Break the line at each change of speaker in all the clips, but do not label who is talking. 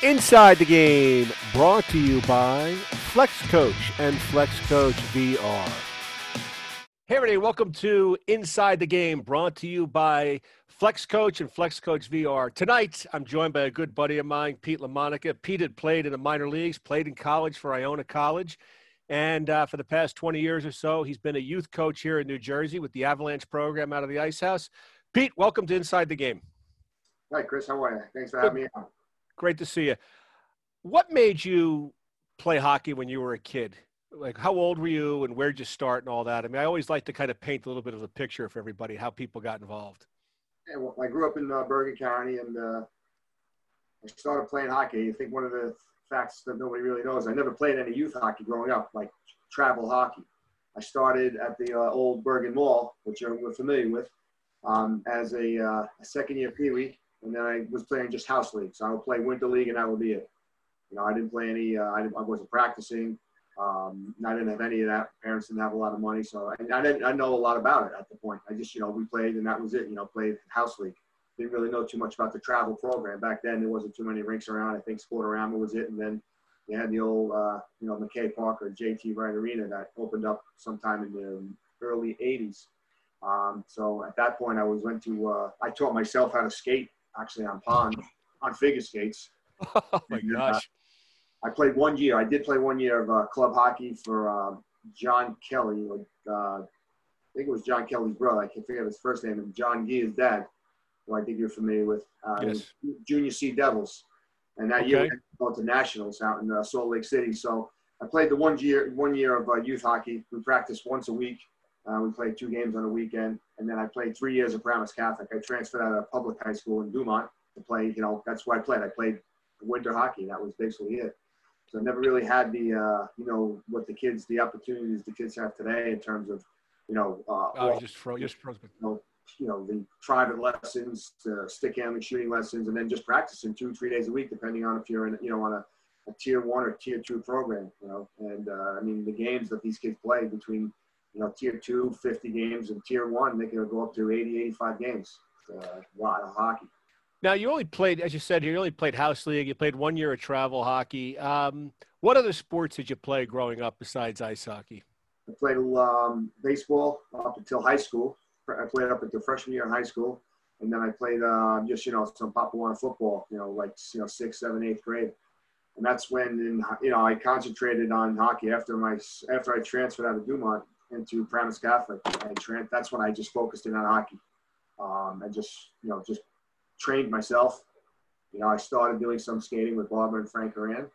Inside the Game, brought to you by Flex Coach and Flex Coach VR. Hey, everybody, welcome to Inside the Game, brought to you by Flex Coach and Flex Coach VR. Tonight, I'm joined by a good buddy of mine, Pete LaMonica. Pete had played in the minor leagues, played in college for Iona College, and uh, for the past 20 years or so, he's been a youth coach here in New Jersey with the Avalanche program out of the Ice House. Pete, welcome to Inside the Game.
Hi, Chris. How are you? Thanks for having me on.
Great to see you. What made you play hockey when you were a kid? Like, how old were you and where'd you start and all that? I mean, I always like to kind of paint a little bit of a picture for everybody how people got involved.
Yeah, well, I grew up in uh, Bergen County and uh, I started playing hockey. I think one of the facts that nobody really knows, I never played any youth hockey growing up, like travel hockey. I started at the uh, old Bergen Mall, which you're familiar with, um, as a, uh, a second year Pee Wee and then I was playing just house league. So I would play winter league, and that would be it. You know, I didn't play any. Uh, I, I, wasn't practicing. Um, I didn't have any of that. Parents didn't have a lot of money, so I, I didn't. I know a lot about it at the point. I just, you know, we played, and that was it. You know, played house league. Didn't really know too much about the travel program back then. There wasn't too many rinks around. I think Sportorama was it, and then they had the old, uh, you know, McKay Park or JT Wright Arena that opened up sometime in the early '80s. Um, so at that point, I was went to. Uh, I taught myself how to skate actually on pond on figure skates.
Oh my and, uh, gosh!
Uh, I played one year. I did play one year of uh, club hockey for uh, John Kelly. Uh, I think it was John Kelly's brother. I can't forget his first name. And John Gee, his dad, who I think you're familiar with.
Yes.
Junior C Devils. And that okay. year we went to nationals out in Salt Lake City. So I played the one year one year of youth hockey. We practiced once a week. Uh, we played two games on a weekend, and then I played three years at Paramus Catholic. I transferred out of public high school in Dumont to play. You know, that's where I played. I played winter hockey. That was basically it. So I never really had the, uh, you know, what the kids, the opportunities the kids have today in terms of, you know, uh,
oh, well, just froze, just froze.
You know, you know, the private lessons, the stick handling, shooting lessons, and then just practicing two, three days a week, depending on if you're in, you know, on a, a tier one or tier two program, you know. And uh, I mean, the games that these kids play between you know, tier two, 50 games, and tier one, they can go up to 80, 85 games. Uh, a lot of hockey.
Now, you only played, as you said, you only played house league. You played one year of travel hockey. Um, what other sports did you play growing up besides ice hockey?
I played um, baseball up until high school. I played up until freshman year in high school, and then I played uh, just you know some Warner football. You know, like you know sixth, seventh, eighth grade, and that's when in, you know I concentrated on hockey after my after I transferred out of Dumont into Paramus Catholic. And that's when I just focused in on hockey. Um, and just, you know, just trained myself. You know, I started doing some skating with Barbara and Frank Horan,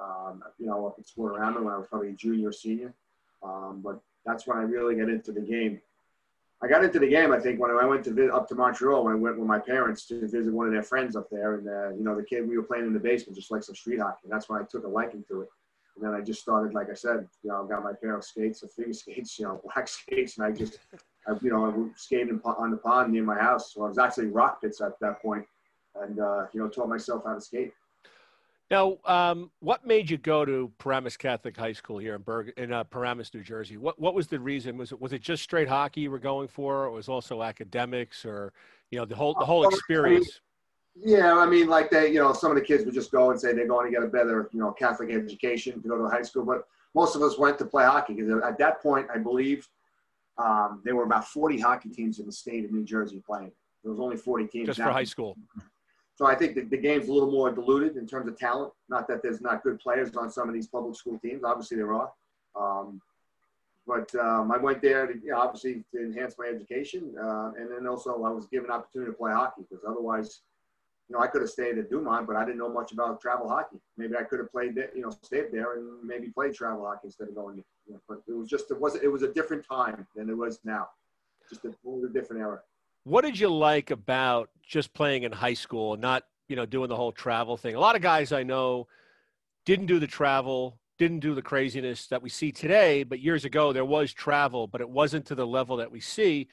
um, you know, up at Sportorama when I was probably a junior or senior. Um, but that's when I really got into the game. I got into the game, I think, when I went to visit, up to Montreal, when I went with my parents to visit one of their friends up there. And, uh, you know, the kid, we were playing in the basement, just like some street hockey. That's when I took a liking to it. And then I just started, like I said, you know, I got my pair of skates, the figure skates, you know, black skates, and I just, I, you know, I skated on the pond near my house. So I was actually rock pits at that point, and uh, you know, taught myself how to skate.
Now, um, what made you go to Paramus Catholic High School here in Berg in uh, Paramus, New Jersey? What what was the reason? Was it was it just straight hockey you were going for, or was also academics, or you know, the whole the whole experience?
Yeah, I mean, like they, you know, some of the kids would just go and say they're going to get a better, you know, Catholic education to go to high school. But most of us went to play hockey because at that point, I believe um, there were about 40 hockey teams in the state of New Jersey playing. There was only 40 teams.
Just now. for high school.
So I think the, the game's a little more diluted in terms of talent. Not that there's not good players on some of these public school teams. Obviously there are. Um, but um, I went there to you know, obviously to enhance my education, uh, and then also I was given an opportunity to play hockey because otherwise – you know, I could have stayed at Dumont, but I didn't know much about travel hockey. Maybe I could have played, there, you know, stayed there and maybe played travel hockey instead of going. You know, but it was just it was it was a different time than it was now, just a totally different era.
What did you like about just playing in high school and not, you know, doing the whole travel thing? A lot of guys I know didn't do the travel, didn't do the craziness that we see today, but years ago there was travel, but it wasn't to the level that we see.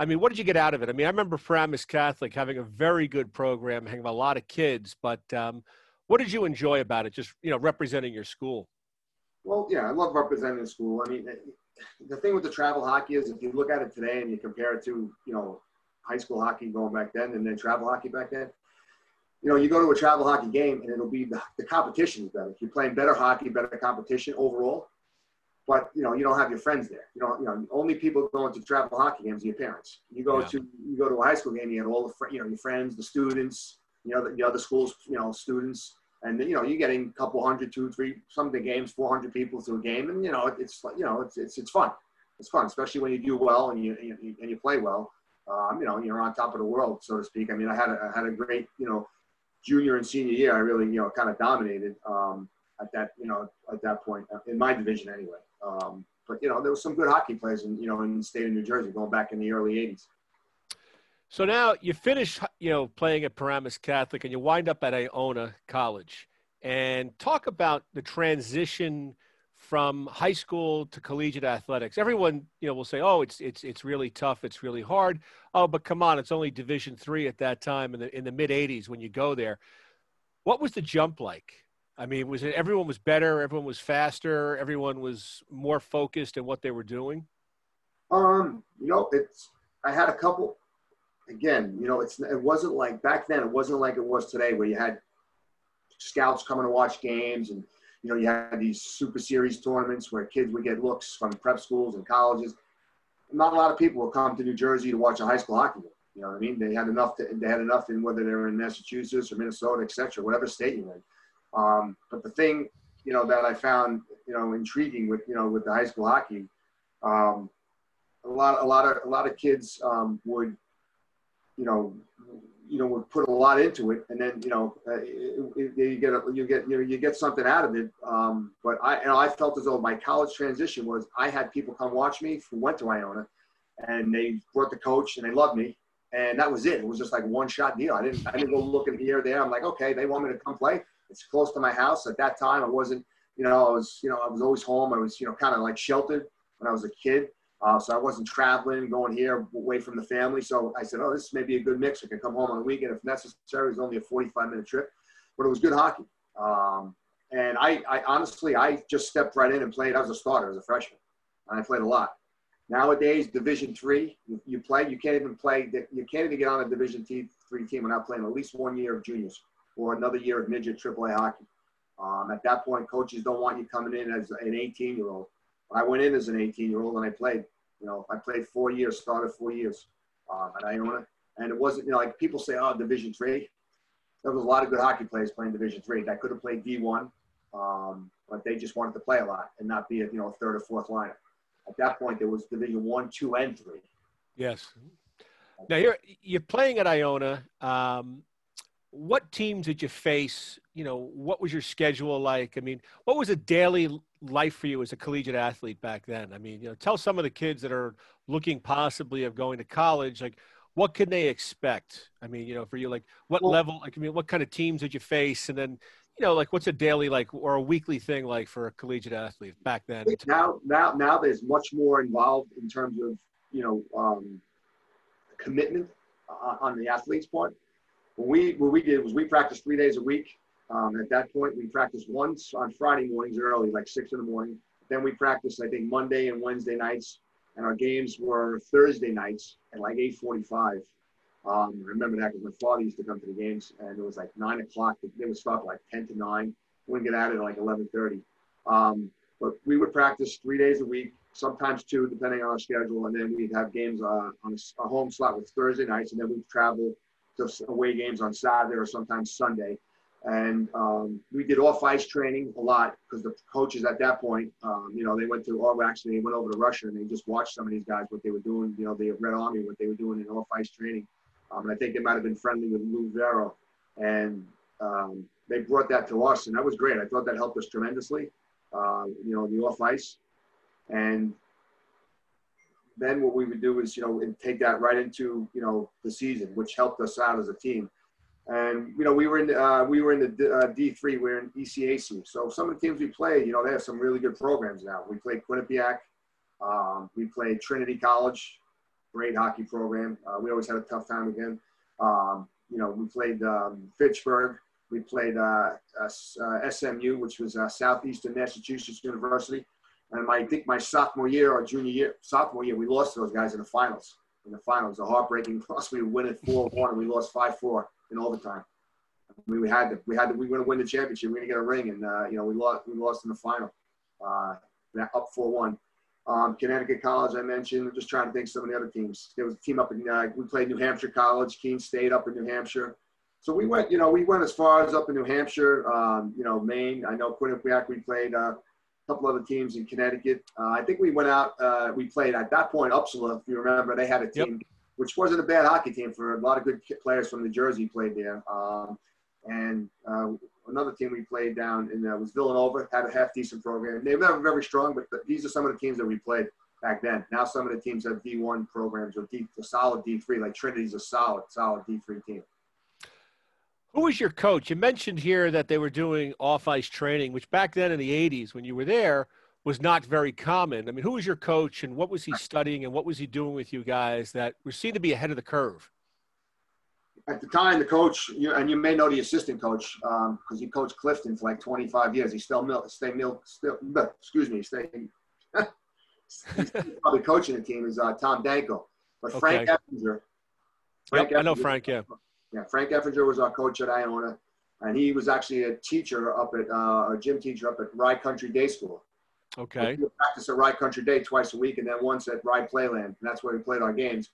I mean, what did you get out of it? I mean, I remember Paramus Catholic having a very good program, having a lot of kids, but um, what did you enjoy about it? Just you know, representing your school.
Well, yeah, I love representing school. I mean, the thing with the travel hockey is, if you look at it today and you compare it to you know high school hockey going back then and then travel hockey back then, you know, you go to a travel hockey game and it'll be the, the competition is better. You're playing better hockey, better competition overall. But you know, you don't have your friends there. You know, you know, only people going to travel hockey games are your parents. You go yeah. to you go to a high school game, you have all the fr- you know your friends, the students, you know, the, the other schools, you know, students, and you know, you're getting a couple hundred, two, three, some of the games, 400 people to a game, and you know, it's you know, it's it's it's fun. It's fun, especially when you do well and you, you and you play well. Um, you know, you're on top of the world, so to speak. I mean, I had a, I had a great, you know, junior and senior year. I really, you know, kind of dominated um, at that, you know, at that point in my division anyway. Um, but you know, there was some good hockey players in, you know, in the state of New Jersey going back in the early '80s.
So now you finish, you know, playing at Paramus Catholic, and you wind up at Iona College. And talk about the transition from high school to collegiate athletics. Everyone, you know, will say, "Oh, it's it's it's really tough. It's really hard." Oh, but come on, it's only Division three at that time in the in the mid '80s when you go there. What was the jump like? I mean, was it everyone was better? Everyone was faster. Everyone was more focused in what they were doing.
Um, you know, it's I had a couple again, you know, it's it wasn't like back then. It wasn't like it was today, where you had scouts coming to watch games, and you know, you had these super series tournaments where kids would get looks from prep schools and colleges. Not a lot of people would come to New Jersey to watch a high school hockey game. You know what I mean? They had enough. To, they had enough in whether they were in Massachusetts or Minnesota, etc., whatever state you're in. Um, but the thing, you know, that I found, you know, intriguing with, you know, with the high school hockey, um, a lot, a lot of, a lot of kids um, would you know, you know, would put a lot into it, and then you know, uh, it, it, you get a, you get you know you get something out of it. Um, but I you know, I felt as though my college transition was I had people come watch me who went to Iona, and they brought the coach and they loved me, and that was it. It was just like one shot deal. I didn't I didn't go looking here there. I'm like, okay, they want me to come play. It's close to my house. At that time, I wasn't you know I was you know I was always home. I was you know kind of like sheltered when I was a kid. Uh, so I wasn't traveling, going here away from the family. So I said, oh, this may be a good mix. I can come home on the weekend if necessary. It was only a 45 minute trip, but it was good hockey. Um, and I, I, honestly, I just stepped right in and played. I was a starter as a freshman, and I played a lot. Nowadays, Division three, you, you play. You can't even play. You can't even get on a Division three team without playing at least one year of juniors or another year of midget AAA hockey. Um, at that point, coaches don't want you coming in as an 18 year old I went in as an 18 year old and I played. You know, I played four years, started four years um, at Iona, and it wasn't you know like people say, oh, Division three. There was a lot of good hockey players playing Division three that could have played D1, um, but they just wanted to play a lot and not be a you know a third or fourth liner. At that point, there was Division one, two, and three.
Yes. Now you're you're playing at Iona. Um, what teams did you face? You know, what was your schedule like? I mean, what was a daily life for you as a collegiate athlete back then? I mean, you know, tell some of the kids that are looking possibly of going to college, like, what can they expect? I mean, you know, for you, like, what well, level? Like, I mean, what kind of teams did you face? And then, you know, like, what's a daily like or a weekly thing like for a collegiate athlete back then?
Now, now, now, there's much more involved in terms of you know um, commitment uh, on the athlete's part we what we did was we practiced three days a week. Um, at that point, we practiced once on Friday mornings early, like six in the morning. Then we practiced, I think, Monday and Wednesday nights, and our games were Thursday nights at like 8:45. Um, I remember that because my father used to come to the games, and it was like nine o'clock. They would start like 10 to nine. We would get out at like 11:30. Um, but we would practice three days a week, sometimes two, depending on our schedule, and then we'd have games uh, on a, a home slot with Thursday nights, and then we'd travel to away games on Saturday or sometimes Sunday. And um, we did off ice training a lot because the coaches at that point, um, you know, they went to, or actually they went over to Russia and they just watched some of these guys, what they were doing, you know, the Red Army, what they were doing in off ice training. Um, and I think they might have been friendly with Lou Vairo. And um, they brought that to us, and that was great. I thought that helped us tremendously, uh, you know, the off ice. And then what we would do is, you know, and take that right into, you know, the season, which helped us out as a team. And you know, we were in uh, we were in the uh, D three, we are in ECAC. So some of the teams we played, you know, they have some really good programs now. We played Quinnipiac, um, we played Trinity College, great hockey program. Uh, we always had a tough time again. Um, you know, we played um, Fitchburg. We played uh, SMU, uh, which was uh, Southeastern Massachusetts University. And my, I think my sophomore year or junior year, sophomore year, we lost those guys in the finals. In the finals, a heartbreaking loss. We win it 4 1 and we lost 5 4 in overtime. we, we had to, we had to, we were going to win the championship. We were going to get a ring, and uh, you know, we lost, we lost in the final, uh, up four one. Um, Connecticut College, I mentioned. I'm just trying to think some of the other teams. There was a team up in, uh, we played New Hampshire College, Keene State up in New Hampshire. So we went, you know, we went as far as up in New Hampshire, um, you know, Maine. I know Quinnipiac, we played uh, couple other teams in Connecticut. Uh, I think we went out, uh, we played at that point, Upsala, if you remember, they had a team, yep. which wasn't a bad hockey team for a lot of good players from New Jersey played there. Um, and uh, another team we played down in uh, was Villanova, had a half decent program. They were never very strong, but the, these are some of the teams that we played back then. Now some of the teams have D1 programs or D, a solid D3, like Trinity's a solid, solid D3 team.
Who was your coach? You mentioned here that they were doing off ice training, which back then in the 80s when you were there was not very common. I mean, who was your coach and what was he studying and what was he doing with you guys that were seen to be ahead of the curve?
at the time, the coach, you, and you may know the assistant coach because um, he coached Clifton for like 25 years. He still milk, stay milk, still, excuse me, stay. he's probably coaching the team is uh, Tom Danko, but okay. Frank Effinger.
Frank yep, Effinger, I know Frank. Yeah.
Yeah, Frank Effinger was our coach at Iona, and he was actually a teacher up at uh, a gym teacher up at Rye Country Day School.
Okay.
We practice at Rye Country Day twice a week, and then once at Rye Playland, and that's where we played our games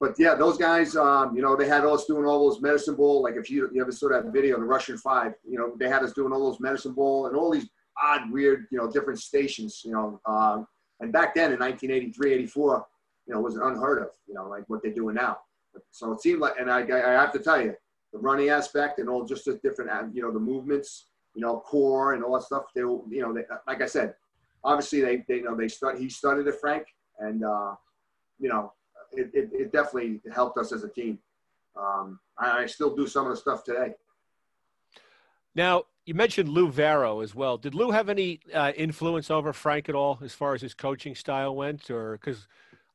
but yeah, those guys, um, you know, they had us doing all those medicine ball. Like if you, you ever saw that video, the Russian Five, you know, they had us doing all those medicine ball and all these odd, weird, you know, different stations, you know. Uh, and back then in 1983, 84, you know, was unheard of, you know, like what they're doing now. So it seemed like, and I, I have to tell you, the running aspect and all just the different, uh, you know, the movements, you know, core and all that stuff. They, you know, they, like I said, obviously they, they you know, they start, he studied it, Frank, and, uh, you know, it, it, it definitely helped us as a team. Um, I, I, still do some of the stuff today.
Now, you mentioned Lou Vairo as well. Did Lou have any uh, influence over Frank at all as far as his coaching style went? Or because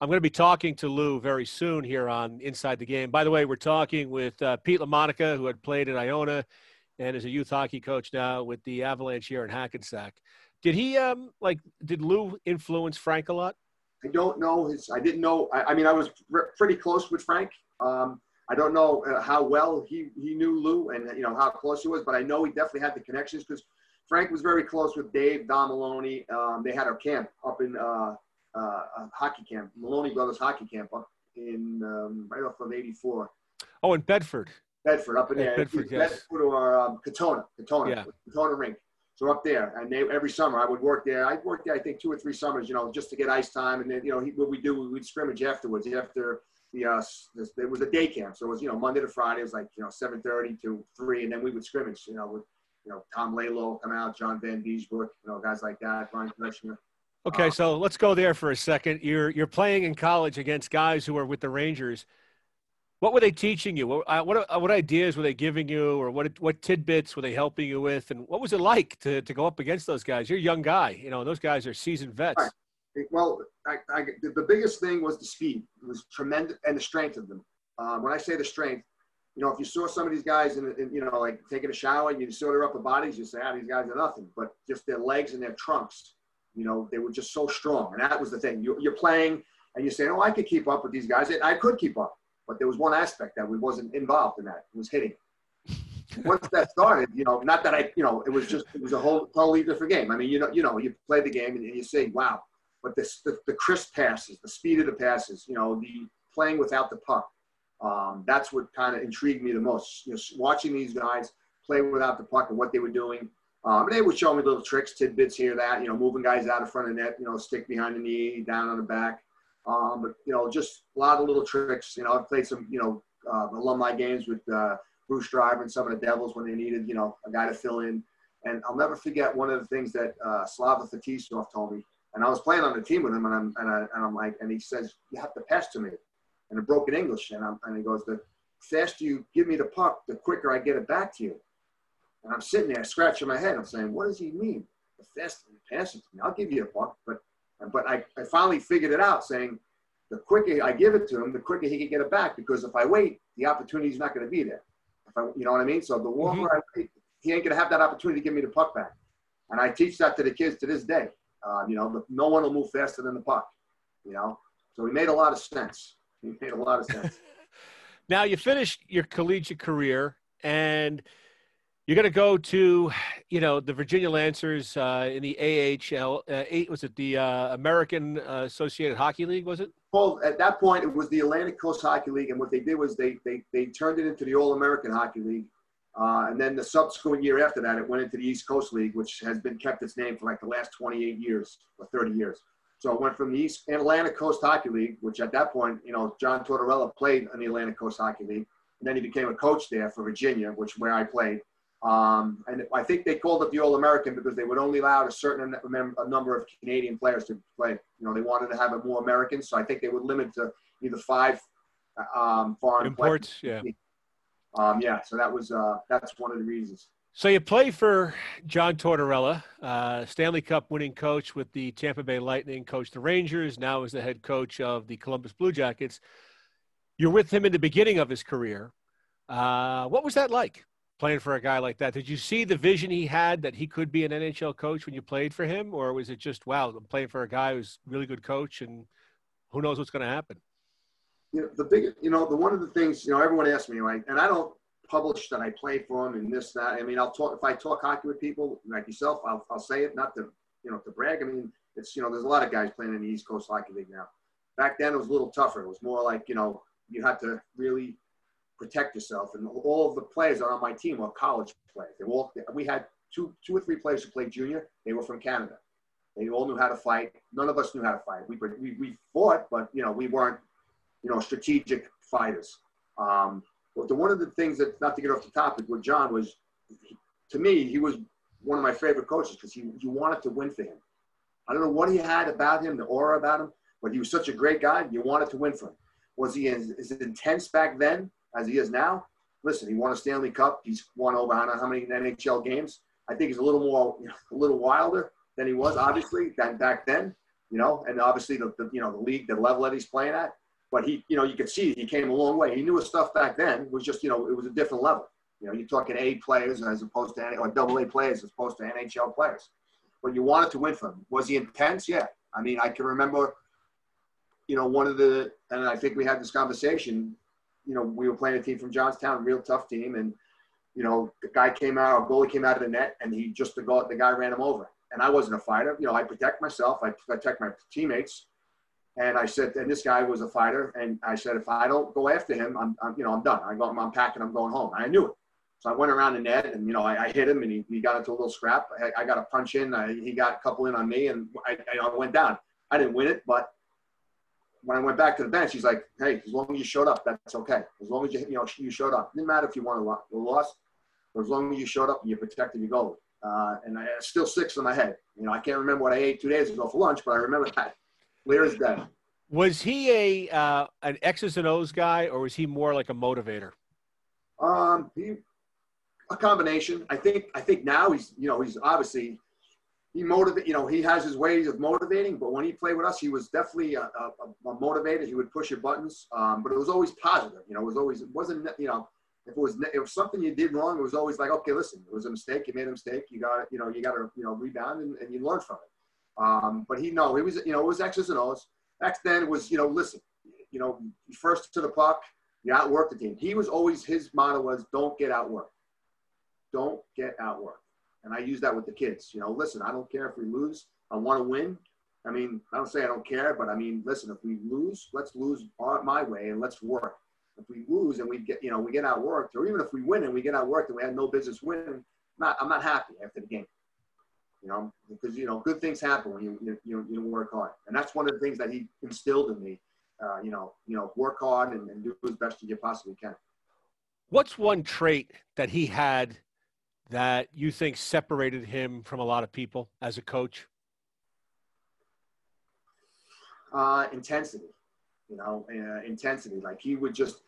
I'm going to be talking to Lou very soon here on Inside the Game. By the way, we're talking with uh, Pete LaMonica, who had played at Iona and is a youth hockey coach now with the Avalanche here in Hackensack. Did he um like did Lou influence Frank a lot?
I don't know his. I didn't know. I, I mean, I was pretty close with Frank. Um, I don't know uh, how well he he knew Lou and you know how close he was, but I know he definitely had the connections because Frank was very close with Dave Don Maloney. Um, they had a camp up in uh, uh, a hockey camp, Maloney Brothers hockey camp up in um, right off of 84.
Oh, in Bedford.
Bedford, up in there.
Bedford, yes.
Bedford or um, Katonah, Katonah, yeah. Katonah Rink. So up there, and they, every summer I would work there. I worked there, I think, two or three summers, you know, just to get ice time. And then, you know, he, what we do, we'd scrimmage afterwards. After the, uh, this, it was a day camp, so it was, you know, Monday to Friday. It was like, you know, 7:30 to three, and then we would scrimmage, you know, with, you know, Tom Laidlaw come out, John Vanbiesbrouck, you know, guys like that, Brian Kreshner.
Okay, so let's go there for a second. You're you're playing in college against guys who are with the Rangers what were they teaching you? What, uh, what, uh, what ideas were they giving you, or what what tidbits were they helping you with? And what was it like to, to go up against those guys? You're a young guy, you know. Those guys are seasoned vets.
Well, I, I, the biggest thing was the speed. It was tremendous, and the strength of them. Um, when I say the strength, you know, if you saw some of these guys in, in, you know, like taking a shower and you saw their upper bodies, you say, ah, these guys are nothing. But just their legs and their trunks, you know, they were just so strong. And that was the thing. You, you're playing and you say, oh, I could keep up with these guys. And I could keep up. But there was one aspect that we wasn't involved in that. It was hitting. Once that started, you know, not that I, you know, it was just it was a whole totally different game. I mean, you know, you know, you play the game and, you say, wow. But this, the, the crisp passes, the speed of the passes, you know, the playing without the puck. Um, that's what kind of intrigued me the most. You know, watching these guys play without the puck and what they were doing. Um, they would show me little tricks, tidbits here, that, you know, moving guys out of front of net, you know, stick behind the knee, down on the back. Um, but you know, just a lot of little tricks. You know, I've played some you know uh, alumni games with uh, Bruce Driver and some of the Devils when they needed you know a guy to fill in. And I'll never forget one of the things that uh, Slava Fetisov told me. And I was playing on the team with him, and I'm and, I, and I'm like, and he says, "You have to pass to me," in a broken English, and I'm, and he goes, "The faster you give me the puck, the quicker I get it back to you." And I'm sitting there scratching my head. I'm saying, "What does he mean? The faster you pass it to me, I'll give you a puck, but but I, I finally figured it out saying the quicker I give it to him, the quicker he can get it back because if I wait, the opportunity is not going to be there. If I, you know what I mean? So the longer mm-hmm. I wait, he ain't going to have that opportunity to give me the puck back. And I teach that to the kids to this day. Uh, you know, no one will move faster than the puck. You know, so he made a lot of sense. He made a lot of sense.
now you finished your collegiate career, and You're going to go to, you know, the Virginia Lancers uh, in the AHL. Uh, eight was it the uh, American uh, Associated Hockey League? Was it?
Well, at that point, it was the Atlantic Coast Hockey League, and what they did was they they, they turned it into the All American Hockey League, uh, and then the subsequent year after that, it went into the East Coast League, which has been kept its name for like the last 28 years or 30 years. So it went from the East Atlantic Coast Hockey League, which at that point, you know, John Tortorella played in the Atlantic Coast Hockey League, and then he became a coach there for Virginia, which where I played. Um, and I think they called it the All American because they would only allow a certain a number of Canadian players to play. You know, they wanted to have it more American, so I think they would limit to either five um, foreign
imports. Players. Yeah.
Um, yeah. So that was uh, that's one of the reasons.
So you play for John Tortorella, uh, Stanley Cup winning coach with the Tampa Bay Lightning, coached the Rangers, now is the head coach of the Columbus Blue Jackets. You're with him in the beginning of his career. Uh, what was that like? Playing for a guy like that. Did you see the vision he had that he could be an NHL coach when you played for him, or was it just wow, I'm playing for a guy who's a really good coach and who knows what's going to happen?
You know, the big, you know, the one of the things, you know, everyone asks me, like, and I don't publish that I play for him and this, that. I mean, I'll talk if I talk hockey with people like yourself, I'll, I'll say it, not to, you know, to brag. I mean, it's, you know, there's a lot of guys playing in the East Coast Hockey League now. Back then, it was a little tougher. It was more like, you know, you had to really protect yourself. And all of the players on my team were college players. They all, we had two, two or three players who played junior. They were from Canada. They all knew how to fight. None of us knew how to fight. We, we, we fought, but you know we weren't, you know, strategic fighters. Um, but the, one of the things that, not to get off the topic, with John was, to me, he was one of my favorite coaches because he you wanted to win for him. I don't know what he had about him, the aura about him, but he was such a great guy. You wanted to win for him. Was he as, as intense back then? As he is now, listen, he won a Stanley Cup. He's won over I don't know how many NHL games. I think he's a little more, a little wilder than he was, obviously, than back then. You know, and obviously the, the you know the league, the level that he's playing at. But he, you know, you could see he came a long way. He knew his stuff back then. It was just, you know, it was a different level. You know, you're talking A players as opposed to or double A players as opposed to NHL players. But you wanted to win for him. Was he intense? Yeah. I mean, I can remember, you know, one of the, and I think we had this conversation you know, we were playing a team from Johnstown, real tough team, and you know, the guy came out, our goalie came out of the net, and he just the the guy ran him over. And I wasn't a fighter, you know. I protect myself, I protect my teammates, and I said, and this guy was a fighter, and I said, if I don't go after him, I'm, I'm you know, I'm done. I go, I'm packing, I'm going home. I knew it. So I went around the net, and you know, I, I hit him, and he, he got into a little scrap. I, I got a punch in, I, he got a couple in on me, and I, I went down. I didn't win it, but when I went back to the bench, he's like, "Hey, as long as you showed up, that's okay. As long as you you know you showed up, it didn't matter if you won or lost, but as long as you showed up and you protected your goal." Uh, and I still sticks in my head. You know, I can't remember what I ate two days ago for lunch, but I remember that clear as day.
Was he a uh, an X's and O's guy, or was he more like a motivator?
Um, he a combination. I think I think now he's you know he's obviously he motivate, you know, he has his ways of motivating, but when he played with us, he was definitely a, a, a motivator. He would push your buttons, um, but it was always positive. You know, it was always, it wasn't, you know, if it was, if it something you did wrong, it was always like, okay, listen, it was a mistake. You made a mistake. You got, it. you know, you got to, you know, rebound and, and you learn from it. Um, but he, no, he was, you know, it was X's and O's. Back then it was, you know, listen, you know, first to the puck, you outwork the team. He was always, his motto was, don't get outworked. Don't get outworked. And I use that with the kids. You know, listen, I don't care if we lose. I want to win. I mean, I don't say I don't care, but I mean, listen, if we lose, let's lose my way and let's work. If we lose and we get, you know, we get outworked, or even if we win and we get outworked and we had no business winning, not, I'm not happy after the game. You know, because you know, good things happen when you you you, work hard, and that's one of the things that he instilled in me. Uh, you know, you know, work hard and, and do as best as you possibly can.
What's one trait that he had that you think separated him from a lot of people as a coach?
Uh, intensity, you know, uh, intensity. Like he would just,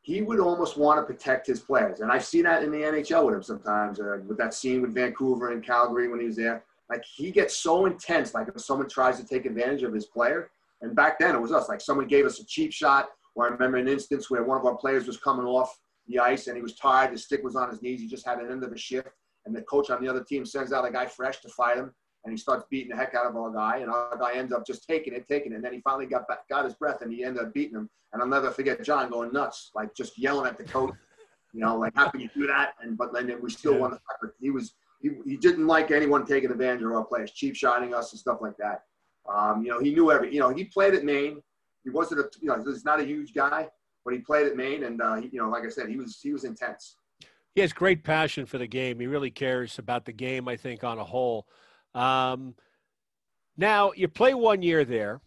he would almost want to protect his players. And I've seen that in the NHL with him sometimes, uh, with that scene with Vancouver and Calgary when he was there. Like he gets so intense, like if someone tries to take advantage of his player. And back then it was us, like someone gave us a cheap shot, or I remember an instance where one of our players was coming off the ice and he was tired. His stick was on his knees. He just had an end of a shift. And the coach on the other team sends out a guy fresh to fight him. And he starts beating the heck out of our guy. And our guy ends up just taking it, taking it. And then he finally got back, got his breath and he ended up beating him. And I'll never forget John going nuts, like just yelling at the coach. You know, like how can you do that? And but then we still yeah. won the record. He was he, he didn't like anyone taking advantage of our players, cheap shotting us and stuff like that. Um, you know, he knew every. You know, he played at Maine. He wasn't a you know he's not a huge guy, but he played at Maine, and uh, you know, like I said, he was he was intense.
He has great passion for the game. He really cares about the game. I think on a whole. Um, now you play one year there,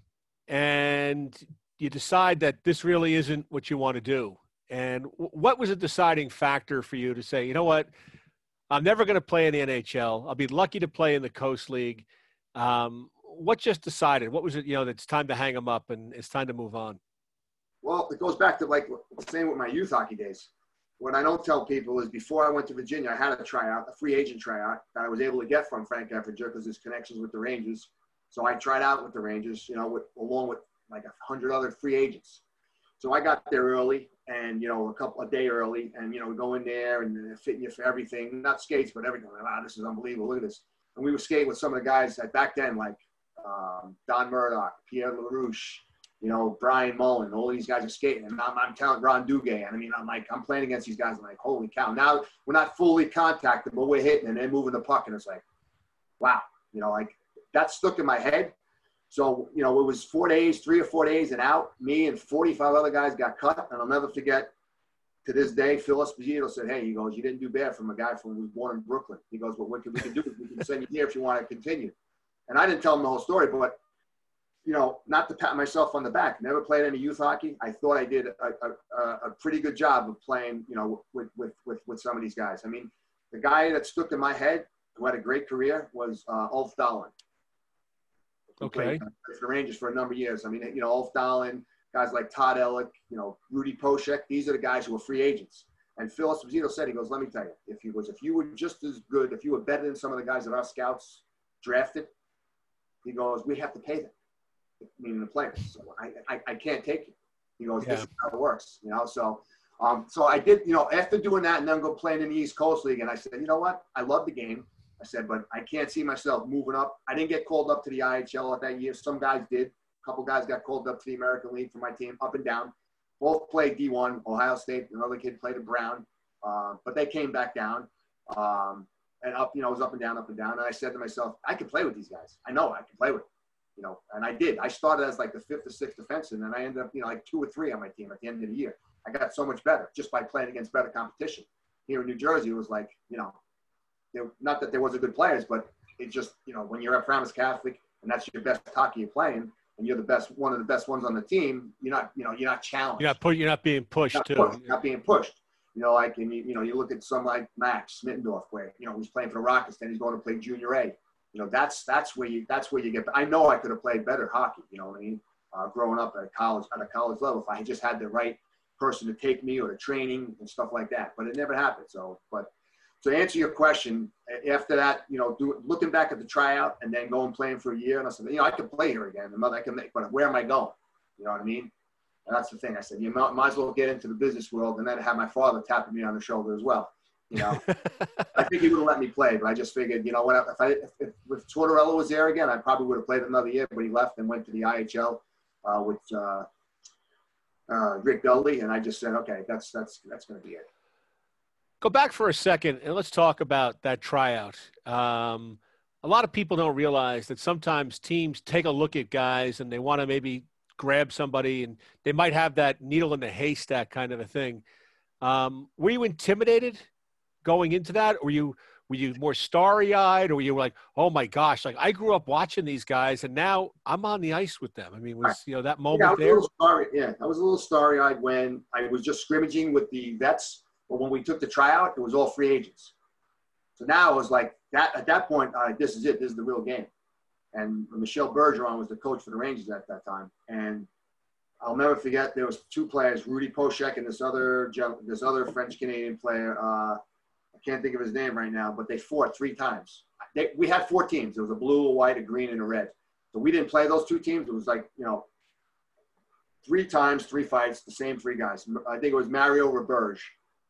and you decide that this really isn't what you want to do. And what was a deciding factor for you to say, you know what, I'm never going to play in the NHL. I'll be lucky to play in the Coast League. Um, what just decided? What was it? You know, it's time to hang them up and it's time to move on.
Well, it goes back to like the same with my youth hockey days. What I don't tell people is before I went to Virginia, I had a tryout, a free agent tryout that I was able to get from Frank Effinger because his connections with the Rangers. So I tried out with the Rangers, you know, with, along with like a hundred other free agents. So I got there early and, you know, a couple a day early and, you know, go in there and fitting you for everything, not skates, but everything. Wow, this is unbelievable. Look at this. And we were skating with some of the guys that back then, like um, Don Murdoch, Pierre LaRouche, you know, Brian Mullen, all these guys are skating. And I'm, I'm telling Ron Duguay, and I mean, I'm like, I'm playing against these guys. I'm like, holy cow. Now we're not fully contacted, but we're hitting and they're moving the puck. And it's like, wow, you know, like that stuck in my head. So, you know, it was four days, three or four days and out. Me and 45 other guys got cut. And I'll never forget to this day, Phil Esposito said, Hey, he goes, You didn't do bad from a guy from who was born in Brooklyn. He goes, Well, what can we can do? We can send you here if you want to continue. And I didn't tell him the whole story, but you know, not to pat myself on the back. Never played any youth hockey. I thought I did a, a, a pretty good job of playing, you know, with, with, with, with some of these guys. I mean, the guy that stuck in my head, who had a great career, was uh, Ulf Dahlin.
Okay.
For the Rangers for a number of years. I mean, you know, Ulf Dahlin, guys like Todd Elik, you know, Rudy Poeschek, These are the guys who were free agents. And Phil Esposito said, he goes, let me tell you, if you was, if you were just as good, if you were better than some of the guys that our scouts drafted, he goes, we have to pay them, meaning the players. So I, I, I can't take you. He goes, yeah. this is how it works, you know. So, um, so I did, you know, after doing that and then go playing in the East Coast League, and I said, you know what, I love the game. I said, but I can't see myself moving up. I didn't get called up to the IHL at that year. Some guys did. A couple guys got called up to the American League for my team, up and down. Both played D1. Ohio State, another kid played at Brown, uh, but they came back down. Um, and up, you know, it was up and down, up and down. And I said to myself, I can play with these guys. I know I can play with them, you know, and I did. I started as like the fifth or sixth defenseman, and then I ended up, you know, like two or three on my team at the end of the year. I got so much better just by playing against better competition. Here in New Jersey, it was like, you know, not that there wasn't good players, but it just, you know, when you're at Paramus Catholic and that's your best hockey you're playing, and you're the best, one of the best ones on the team, you're not, you know, you're not challenged.
You're not, put, you're not being pushed
not
too.
Pushed, not being pushed. You know, like, and you, you know, you look at some like Max Smittendorf, where you know he's playing for the Rockets, then he's going to play Junior A. You know, that's that's where you that's where you get. I know I could have played better hockey. You know what I mean? Uh, growing up at college at a college level, if I just had the right person to take me or the training and stuff like that, but it never happened. So, but to answer your question, after that, you know, do, looking back at the tryout and then going playing for a year, and I said, you know, I could play here again. The mother I can make, but where am I going? You know what I mean? And that's the thing. I said, you might, might as well get into the business world and then have my father tapping me on the shoulder as well. You know, I think he would have let me play, but I just figured, you know what, if I if, if, if Tortorella was there again, I probably would have played another year. But he left and went to the IHL uh, with uh, uh, Rick Dudley, and I just said, okay, that's that's that's going to be it.
Go back for a second and let's talk about that tryout. Um, a lot of people don't realize that sometimes teams take a look at guys and they want to maybe grab somebody and they might have that needle in the haystack kind of a thing. Um, were you intimidated going into that? Or were you were you more starry eyed or were you like, oh my gosh, like I grew up watching these guys and now I'm on the ice with them. I mean, was you know that moment
yeah,
there?
Starry, yeah, I was a little starry eyed when I was just scrimmaging with the vets, but when we took the tryout, it was all free agents. So now it was like that at that point, uh, this is it, this is the real game and Michel Bergeron was the coach for the Rangers at that time. And I'll never forget there was two players, Rudy Poeschek and this other this other French Canadian player. Uh, can't think of his name right now, but they fought three times. They, we had four teams. There was a blue, a white, a green, and a red. So we didn't play those two teams. It was like you know, three times, three fights, the same three guys. I think it was Mario Roberge,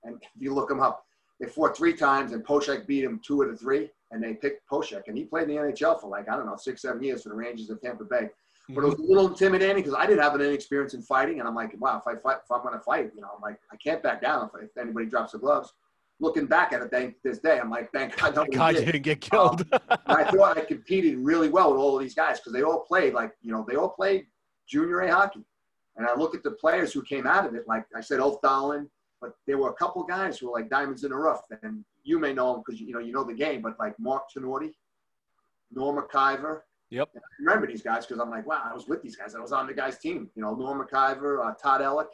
and if you look them up, they fought three times, and Poeschek beat him two of the three and they picked Poeschek, and he played in the NHL for like I don't know six, seven years for the Rangers of Tampa Bay. But it was a mm-hmm. little intimidating because I didn't have any experience in fighting, and I'm like, wow, if I fight, if I'm going to fight, you know, I'm like, I can't back down if, if anybody drops the gloves. Looking back at it thank, this day, I'm like, thank God,
thank God
did.
you didn't get killed.
Um, I thought I competed really well with all of these guys because they all played like, you know, they all played junior A hockey. And I look at the players who came out of it, like I said, Ulf Dahlin, but there were a couple guys who were like diamonds in the rough. And you may know them because you know you know the game, but like Mark Tinordi, Norm Maciver.
Yep.
I remember these guys because I'm like, wow, I was with these guys. I was on the guys' team. You know, Norm Maciver, uh, Todd Elik.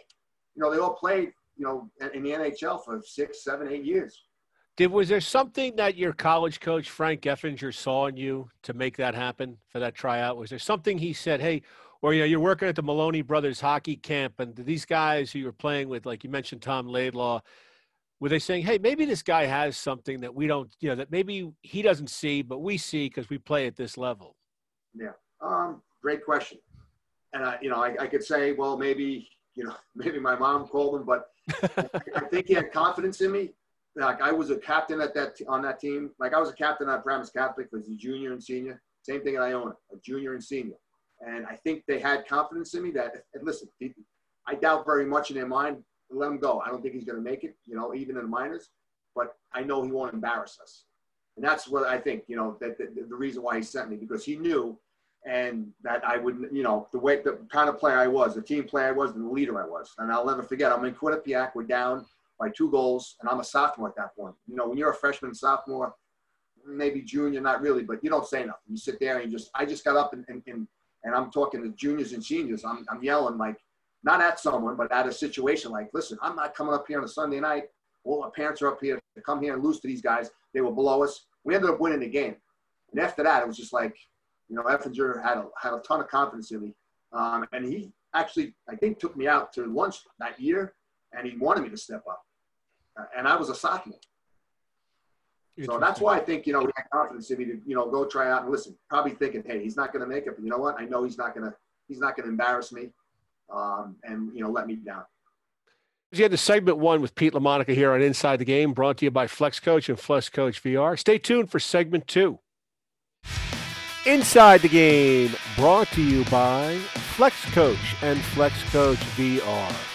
You know, they all played. You know, in the NHL for six, seven, eight years.
Did was there something that your college coach Frank Effinger saw in you to make that happen for that tryout? Was there something he said, "Hey," or you know, you're working at the Maloney Brothers hockey camp, and these guys who you were playing with, like you mentioned, Tom Laidlaw, were they saying, "Hey, maybe this guy has something that we don't, you know, that maybe he doesn't see, but we see because we play at this level"?
Yeah, um, great question. And I, you know, I, I could say, well, maybe, you know, maybe my mom called him, but I think he had confidence in me. Like I was a captain at that on that team. Like I was a captain at Paramus Catholic, was a junior and senior. Same thing at Iona, a junior and senior. And I think they had confidence in me that, and listen, I doubt very much in their mind, let him go. I don't think he's going to make it, you know, even in the minors, but I know he won't embarrass us. And that's what I think, you know, that, the reason why he sent me because he knew and that I would, you know, the way, the kind of player I was, the team player I was, and the leader I was. And I'll never forget, I'm in Quinnipiac, we're down by two goals, and I'm a sophomore at that point. You know, when you're a freshman, sophomore, maybe junior, not really, but you don't say nothing. You sit there and you just, I just got up and, and, and and I'm talking to juniors and seniors. I'm, I'm yelling like, not at someone, but at a situation like, listen, I'm not coming up here on a Sunday night. All our parents are up here to come here and lose to these guys. They were below us. We ended up winning the game. And after that, it was just like, you know, Effinger had a, had a ton of confidence in me. Um, and he actually, I think, took me out to lunch that year and he wanted me to step up. Uh, and I was a sophomore. So that's why I think, you know, we had confidence in me to, you know, go try out and listen, probably thinking, hey, he's not going to make it, but you know what? I know he's not going to, he's not going to embarrass me um, and, you know, let me down.
You had the segment one with Pete LaMonica here on Inside the Game, brought to you by Flex Coach and Flex Coach VR. Stay tuned for segment two. Inside the Game, brought to you by Flex Coach and Flex Coach VR.